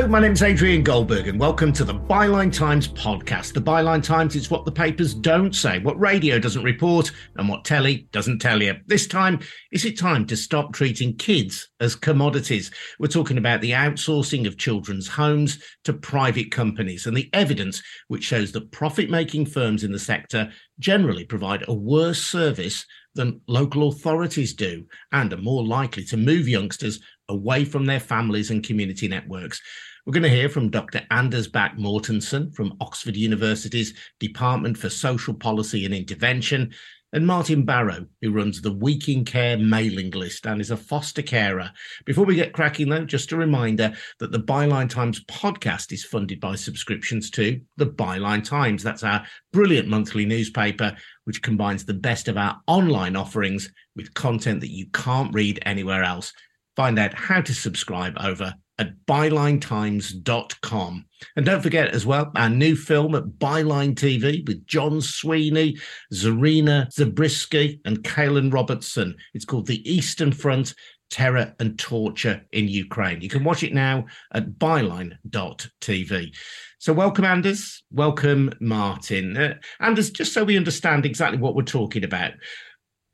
Hello, my name's Adrian Goldberg, and welcome to the Byline Times podcast. The Byline Times is what the papers don't say, what radio doesn't report, and what telly doesn't tell you. This time, is it time to stop treating kids as commodities? We're talking about the outsourcing of children's homes to private companies and the evidence which shows that profit making firms in the sector generally provide a worse service than local authorities do and are more likely to move youngsters away from their families and community networks. We're going to hear from Dr. Anders Bach-Mortensen from Oxford University's Department for Social Policy and Intervention, and Martin Barrow, who runs the Week in Care mailing list and is a foster carer. Before we get cracking, though, just a reminder that the Byline Times podcast is funded by subscriptions to the Byline Times. That's our brilliant monthly newspaper, which combines the best of our online offerings with content that you can't read anywhere else. Find out how to subscribe over at bylinetimes.com. And don't forget as well, our new film at Byline TV with John Sweeney, Zarina Zabrisky, and Kaylin Robertson. It's called The Eastern Front Terror and Torture in Ukraine. You can watch it now at byline.tv. So, welcome, Anders. Welcome, Martin. Uh, Anders, just so we understand exactly what we're talking about,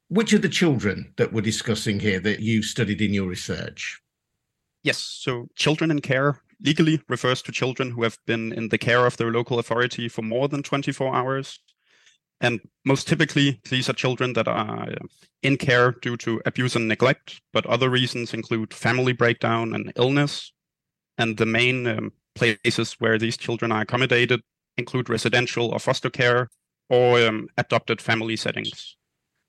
which are the children that we're discussing here that you studied in your research? Yes, so children in care legally refers to children who have been in the care of their local authority for more than 24 hours. And most typically, these are children that are in care due to abuse and neglect, but other reasons include family breakdown and illness. And the main um, places where these children are accommodated include residential or foster care or um, adopted family settings.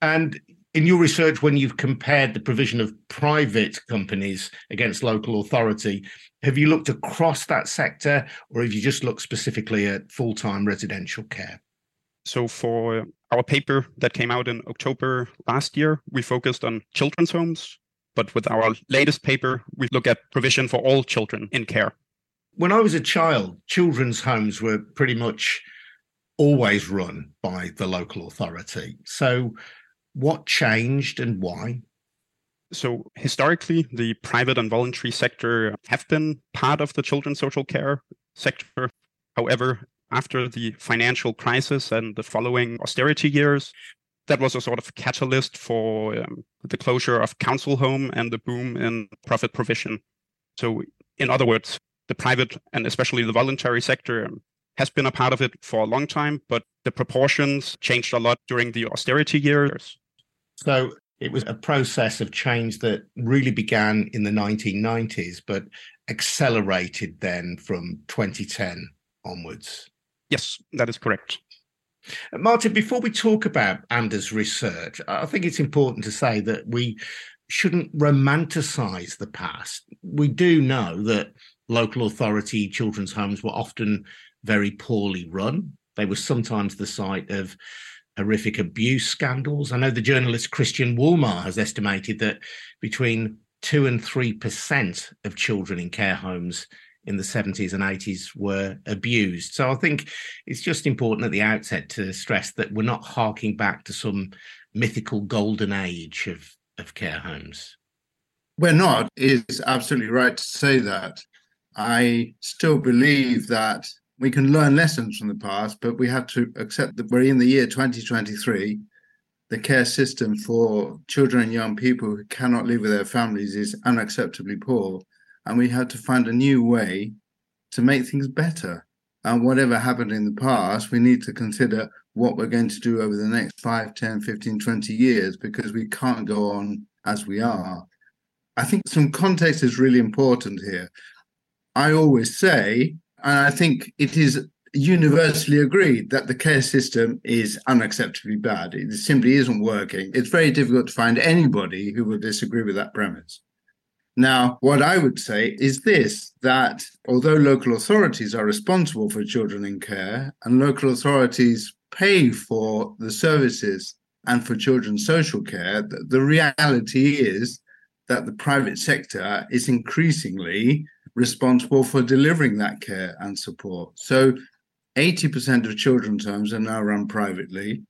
And in your research, when you've compared the provision of private companies against local authority, have you looked across that sector or have you just looked specifically at full time residential care? So, for our paper that came out in October last year, we focused on children's homes. But with our latest paper, we look at provision for all children in care. When I was a child, children's homes were pretty much always run by the local authority. So, what changed and why? So, historically, the private and voluntary sector have been part of the children's social care sector. However, after the financial crisis and the following austerity years, that was a sort of catalyst for um, the closure of council home and the boom in profit provision. So, in other words, the private and especially the voluntary sector has been a part of it for a long time, but the proportions changed a lot during the austerity years. So it was a process of change that really began in the 1990s, but accelerated then from 2010 onwards. Yes, that is correct. Uh, Martin, before we talk about Anders' research, I think it's important to say that we shouldn't romanticize the past. We do know that local authority children's homes were often very poorly run. They were sometimes the site of horrific abuse scandals. I know the journalist Christian Wolmar has estimated that between two and three percent of children in care homes in the 70s and 80s were abused. So I think it's just important at the outset to stress that we're not harking back to some mythical golden age of, of care homes. We're not. It's absolutely right to say that. I still believe that we can learn lessons from the past, but we have to accept that we're in the year 2023. The care system for children and young people who cannot live with their families is unacceptably poor. And we have to find a new way to make things better. And whatever happened in the past, we need to consider what we're going to do over the next 5, 10, 15, 20 years because we can't go on as we are. I think some context is really important here. I always say, and I think it is universally agreed that the care system is unacceptably bad. It simply isn't working. It's very difficult to find anybody who will disagree with that premise. Now, what I would say is this that although local authorities are responsible for children in care and local authorities pay for the services and for children's social care, the reality is that the private sector is increasingly responsible for delivering that care and support. So 80% of children's homes are now run privately.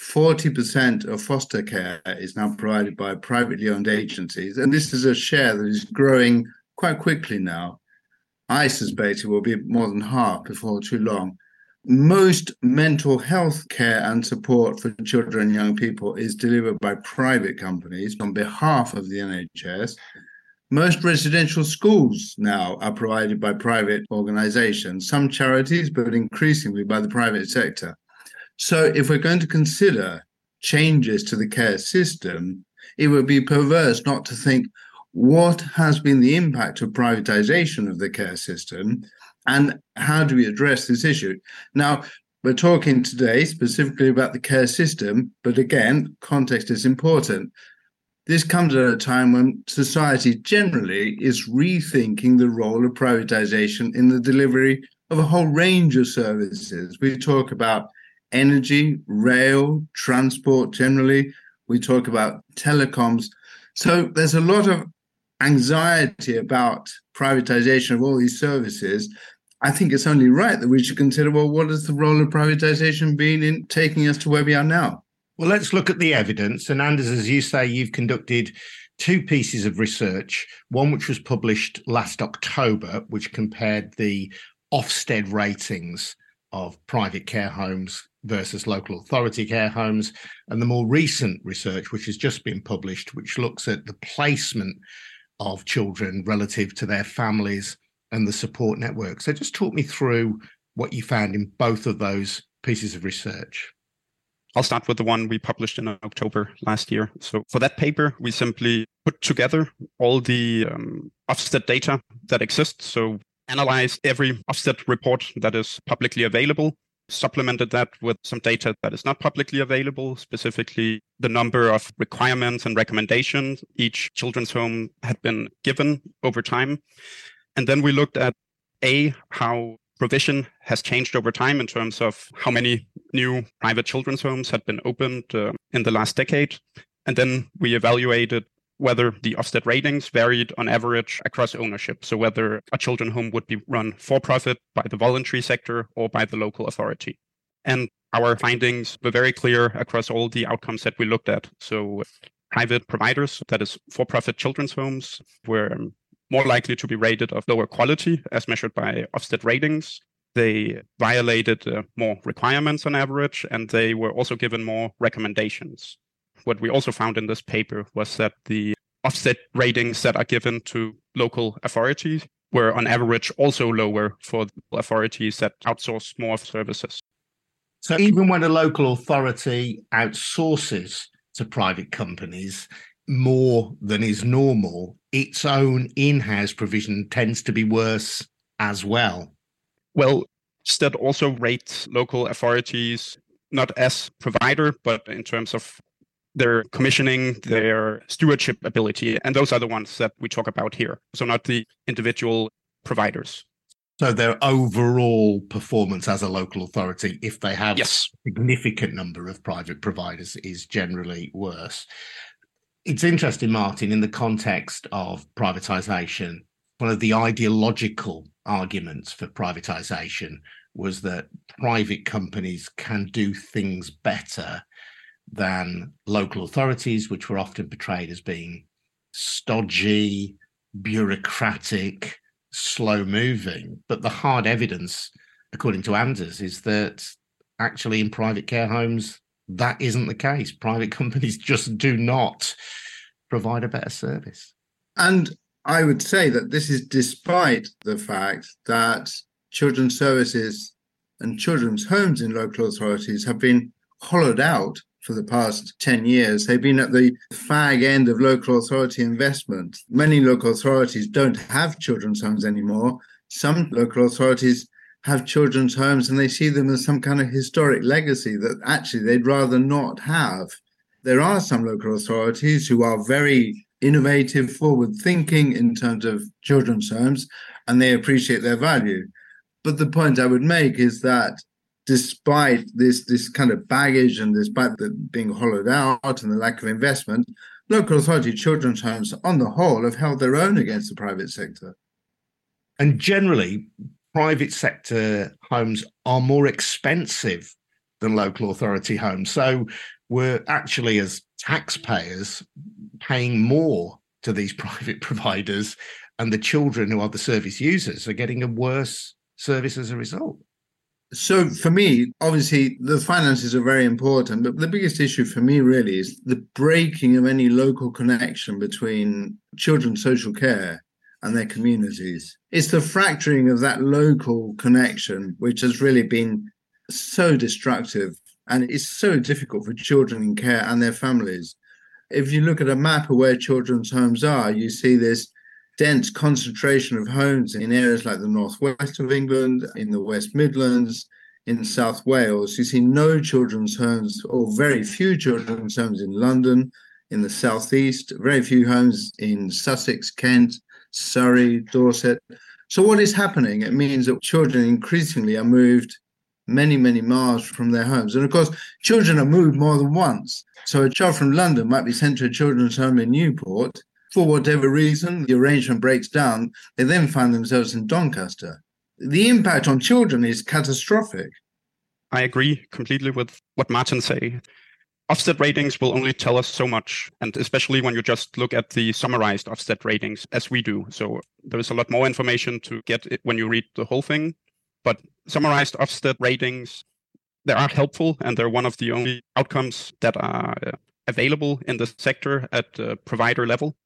40% of foster care is now provided by privately owned agencies. And this is a share that is growing quite quickly now. I suspect it will be more than half before too long. Most mental health care and support for children and young people is delivered by private companies on behalf of the NHS. Most residential schools now are provided by private organizations, some charities, but increasingly by the private sector. So, if we're going to consider changes to the care system, it would be perverse not to think what has been the impact of privatization of the care system and how do we address this issue? Now, we're talking today specifically about the care system, but again, context is important. This comes at a time when society generally is rethinking the role of privatization in the delivery of a whole range of services. We talk about energy, rail, transport generally. We talk about telecoms. So there's a lot of anxiety about privatization of all these services. I think it's only right that we should consider well, what has the role of privatization been in taking us to where we are now? Well, let's look at the evidence. And Anders, as you say, you've conducted two pieces of research, one which was published last October, which compared the Ofsted ratings of private care homes versus local authority care homes, and the more recent research, which has just been published, which looks at the placement of children relative to their families and the support network. So just talk me through what you found in both of those pieces of research. I'll start with the one we published in October last year. So for that paper, we simply put together all the um, Ofsted data that exists. So analyzed every Ofsted report that is publicly available, supplemented that with some data that is not publicly available, specifically the number of requirements and recommendations each children's home had been given over time. And then we looked at A, how provision has changed over time in terms of how many new private children's homes had been opened uh, in the last decade. And then we evaluated whether the Ofsted ratings varied on average across ownership. So whether a children's home would be run for profit by the voluntary sector or by the local authority. And our findings were very clear across all the outcomes that we looked at. So private providers, that is for profit children's homes, were more likely to be rated of lower quality as measured by Ofsted ratings. They violated uh, more requirements on average, and they were also given more recommendations. What we also found in this paper was that the Ofsted ratings that are given to local authorities were on average also lower for authorities that outsource more services. So even when a local authority outsources to private companies, more than is normal, its own in house provision tends to be worse as well. Well, Ofsted also rates local authorities not as provider, but in terms of their commissioning, their stewardship ability. And those are the ones that we talk about here. So, not the individual providers. So, their overall performance as a local authority, if they have yes. a significant number of private providers, is generally worse. It's interesting, Martin, in the context of privatization, one of the ideological arguments for privatization was that private companies can do things better than local authorities, which were often portrayed as being stodgy, bureaucratic, slow moving. But the hard evidence, according to Anders, is that actually in private care homes, that isn't the case. Private companies just do not provide a better service. And I would say that this is despite the fact that children's services and children's homes in local authorities have been hollowed out for the past 10 years. They've been at the fag end of local authority investment. Many local authorities don't have children's homes anymore. Some local authorities have children's homes and they see them as some kind of historic legacy that actually they'd rather not have. There are some local authorities who are very innovative, forward thinking in terms of children's homes, and they appreciate their value. But the point I would make is that despite this this kind of baggage and despite the being hollowed out and the lack of investment, local authority children's homes on the whole have held their own against the private sector. And generally, private sector homes are more expensive than local authority homes. So we're actually, as taxpayers, paying more to these private providers and the children who are the service users are getting a worse service as a result. So for me, obviously the finances are very important, but the biggest issue for me really is the breaking of any local connection between children's social care and their communities. It's the fracturing of that local connection which has really been so destructive and it's so difficult for children in care and their families. If you look at a map of where children's homes are, you see this dense concentration of homes in areas like the northwest of England, in the West Midlands, in South Wales. You see no children's homes or very few children's homes in London, in the southeast, very few homes in Sussex, Kent, Surrey, Dorset. So, what is happening? It means that children increasingly are moved many, many miles from their homes. And of course, children are moved more than once. So, a child from London might be sent to a children's home in Newport for whatever reason, the arrangement breaks down, they then find themselves in Doncaster. The impact on children is catastrophic. I agree completely with what Martin say. Ofsted ratings will only tell us so much, and especially when you just look at the summarized Ofsted ratings as we do. So there is a lot more information to get when you read the whole thing. But summarized Ofsted ratings, they are helpful, and they're one of the only outcomes that are uh, available in the sector at the provider level.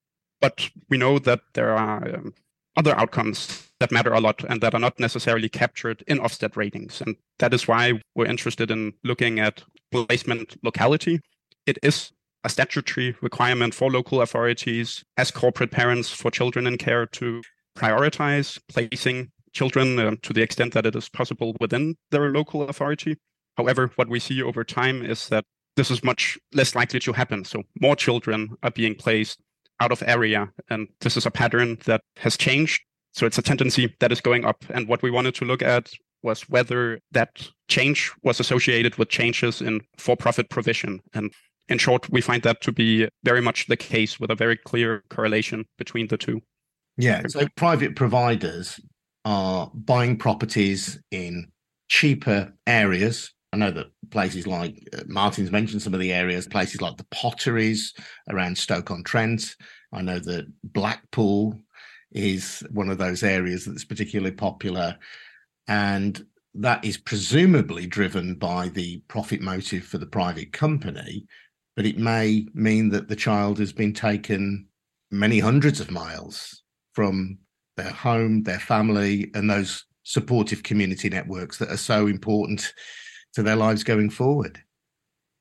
But we know that there are um, other outcomes that matter a lot and that are not necessarily captured in Ofsted ratings. And that is why we're interested in looking at placement locality. It is a statutory requirement for local authorities as corporate parents for children in care to prioritize placing children uh, to the extent that it is possible within their local authority. However, what we see over time is that this is much less likely to happen. So more children are being placed out of area. And this is a pattern that has changed. So it's a tendency that is going up. And what we wanted to look at was whether that change was associated with changes in for profit provision. And in short, we find that to be very much the case with a very clear correlation between the two. Yeah. So private providers are buying properties in cheaper areas I know that places like uh, Martin's mentioned some of the areas, places like the Potteries around Stoke on Trent. I know that Blackpool is one of those areas that's particularly popular. And that is presumably driven by the profit motive for the private company, but it may mean that the child has been taken many hundreds of miles from their home, their family, and those supportive community networks that are so important to their lives going forward.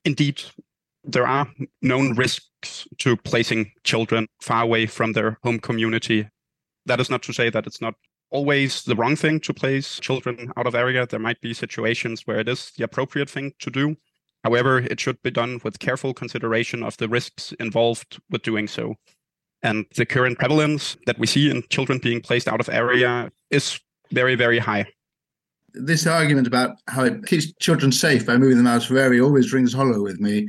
Indeed, there are known risks to placing children far away from their home community. That is not to say that it's not always the wrong thing to place children out of area. There might be situations where it is the appropriate thing to do. However, it should be done with careful consideration of the risks involved with doing so. And the current prevalence that we see in children being placed out of area is very, very high this argument about how it keeps children safe by moving them out of area always rings hollow with me.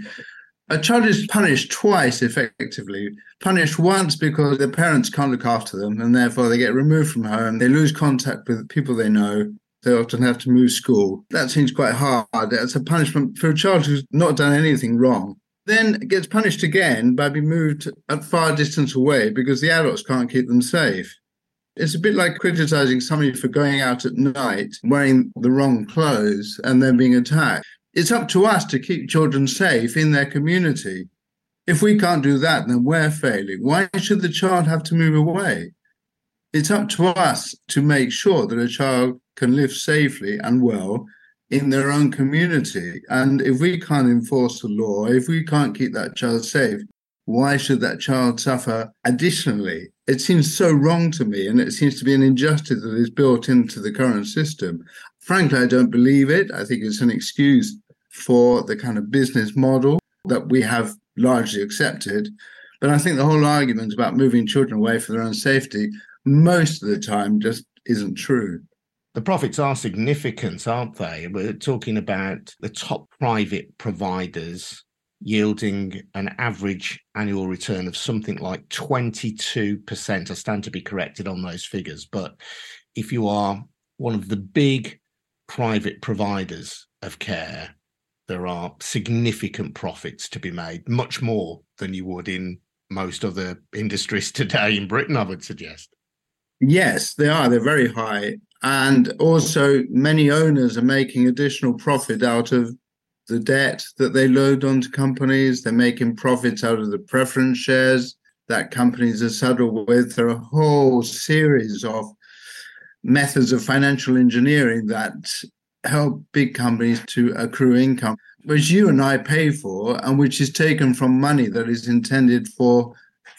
A child is punished twice effectively. Punished once because their parents can't look after them and therefore they get removed from home. They lose contact with people they know. They often have to move school. That seems quite hard. It's a punishment for a child who's not done anything wrong. Then gets punished again by being moved a far distance away because the adults can't keep them safe. It's a bit like criticizing somebody for going out at night wearing the wrong clothes and then being attacked. It's up to us to keep children safe in their community. If we can't do that, then we're failing. Why should the child have to move away? It's up to us to make sure that a child can live safely and well in their own community. And if we can't enforce the law, if we can't keep that child safe, why should that child suffer additionally it seems so wrong to me, and it seems to be an injustice that is built into the current system. Frankly, I don't believe it. I think it's an excuse for the kind of business model that we have largely accepted. But I think the whole argument about moving children away for their own safety most of the time just isn't true. The profits are significant, aren't they? We're talking about the top private providers yielding an average annual return of something like 22%. I stand to be corrected on those figures. But if you are one of the big private providers of care, there are significant profits to be made, much more than you would in most other industries today in Britain, I would suggest. Yes, they are. They're very high. And also, many owners are making additional profit out of the debt that they load onto companies. They're making profits out of the preference shares that companies are saddled with. There are a whole series of methods of financial engineering that help big companies to accrue income, which you and I pay for, and which is taken from money that is intended for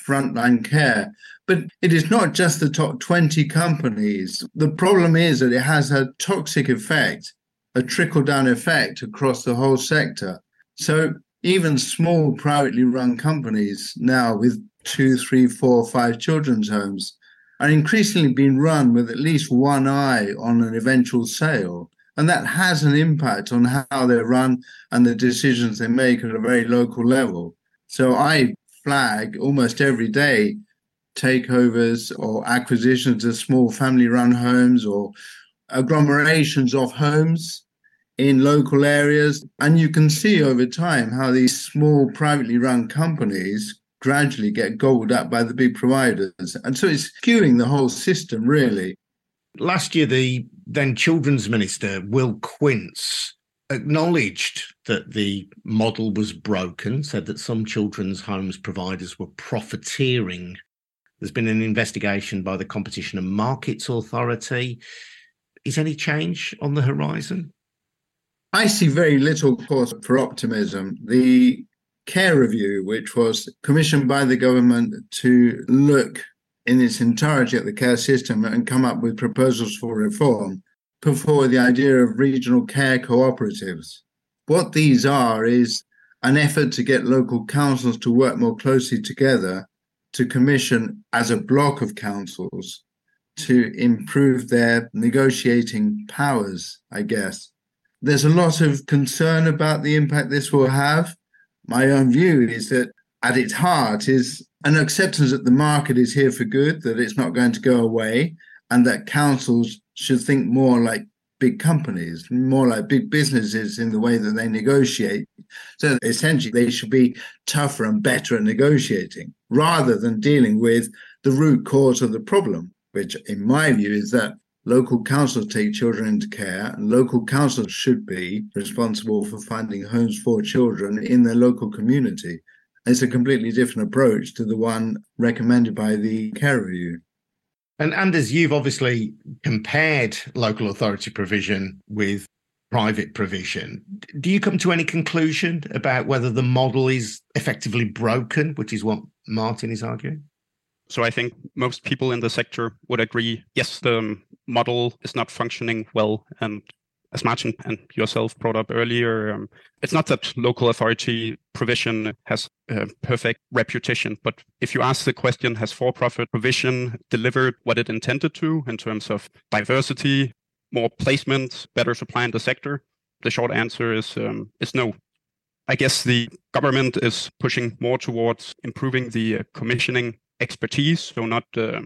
frontline care. But it is not just the top 20 companies. The problem is that it has a toxic effect, a trickle down effect across the whole sector. So even small privately run companies now with two, three, four, five children's homes are increasingly being run with at least one eye on an eventual sale. And that has an impact on how they're run and the decisions they make at a very local level. So I flag almost every day takeovers or acquisitions of small family run homes or agglomerations of homes in local areas. And you can see over time how these small privately run companies gradually get gobbled up by the big providers. And so it's skewing the whole system, really. Last year, the then Children's Minister, Will Quince, acknowledged that the model was broken, said that some children's homes providers were profiteering. There's been an investigation by the Competition and Markets Authority. Is any change on the horizon? I see very little cause for optimism. The care review, which was commissioned by the government to look in its entirety at the care system and come up with proposals for reform, put forward the idea of regional care cooperatives. What these are is an effort to get local councils to work more closely together to commission as a block of councils to improve their negotiating powers, I guess. There's a lot of concern about the impact this will have. My own view is that at its heart is an acceptance that the market is here for good, that it's not going to go away, and that councils should think more like big companies, more like big businesses in the way that they negotiate. So essentially, they should be tougher and better at negotiating rather than dealing with the root cause of the problem, which, in my view, is that local councils take children into care, and local councils should be responsible for finding homes for children in their local community. It's a completely different approach to the one recommended by the care review. And Anders, you've obviously compared local authority provision with private provision. Do you come to any conclusion about whether the model is effectively broken, which is what Martin is arguing? So I think most people in the sector would agree yes, the um, model is not functioning well. And as Martin and yourself brought up earlier, um, it's not that local authority provision has a perfect reputation, but if you ask the question, has for profit provision delivered what it intended to in terms of diversity, more placement, better supply in the sector? The short answer is um, is no. I guess the government is pushing more towards improving the uh, commissioning expertise, so not uh,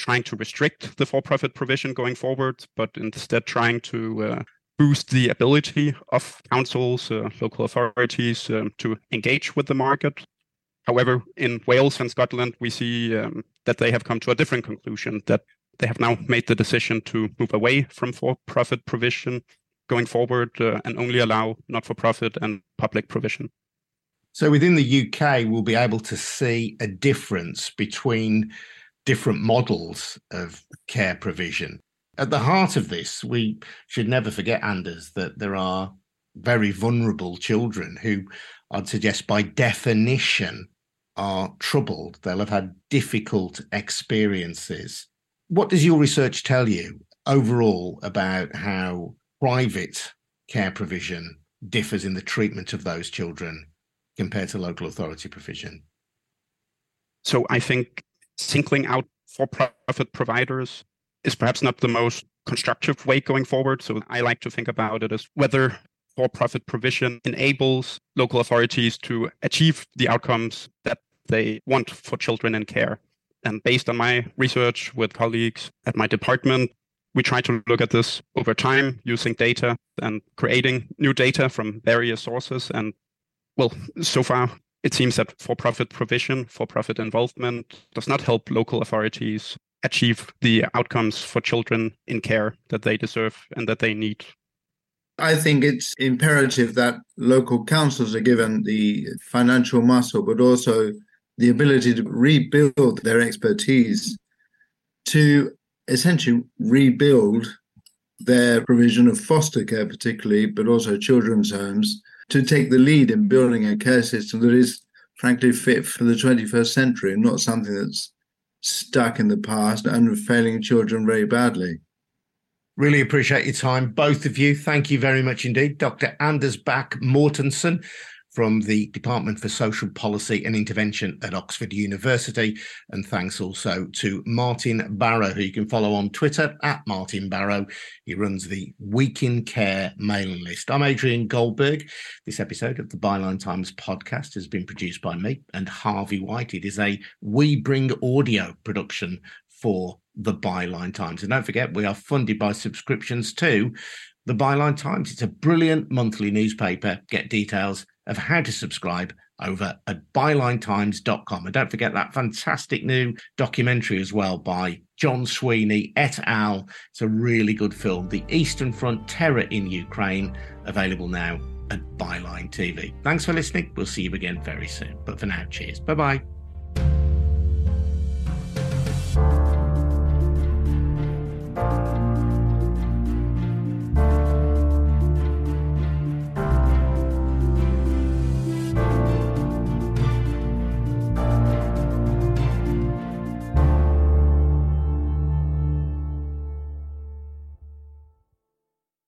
trying to restrict the for-profit provision going forward, but instead trying to uh, boost the ability of councils, uh, local authorities um, to engage with the market. However, in Wales and Scotland, we see um, that they have come to a different conclusion that they have now made the decision to move away from for profit provision going forward uh, and only allow not for profit and public provision. So within the UK, we'll be able to see a difference between different models of care provision at the heart of this, we should never forget, Anders, that there are very vulnerable children who I'd suggest by definition are troubled. They'll have had difficult experiences. What does your research tell you overall about how private care provision differs in the treatment of those children compared to local authority provision? So I think singling out for profit providers is perhaps not the most constructive way going forward. So I like to think about it as whether for profit provision enables local authorities to achieve the outcomes that they want for children in care. And based on my research with colleagues at my department, we try to look at this over time using data and creating new data from various sources. And well, so far, it seems that for profit provision, for profit involvement does not help local authorities achieve the outcomes for children in care that they deserve and that they need. I think it's imperative that local councils are given the financial muscle, but also the ability to rebuild their expertise to essentially rebuild their provision of foster care, particularly, but also children's homes, to take the lead in building a care system that is, frankly, fit for the 21st century and not something that's stuck in the past and failing children very badly. Really appreciate your time, both of you. Thank you very much indeed. Dr. Anders Bach-Mortensen from the Department for Social Policy and Intervention at Oxford University. And thanks also to Martin Barrow, who you can follow on Twitter at Martin Barrow. He runs the Week in Care mailing list. I'm Adrian Goldberg. This episode of the Byline Times podcast has been produced by me and Harvey White. It is a We Bring Audio production for the Byline Times. And don't forget, we are funded by subscriptions to the Byline Times. It's a brilliant monthly newspaper. Get details of how to subscribe over at bylinetimes.com. And don't forget that fantastic new documentary as well by John Sweeney et al. It's a really good film, The Eastern Front Terror in Ukraine, available now at Byline TV. Thanks for listening. We'll see you again very soon. But for now, cheers. Bye bye.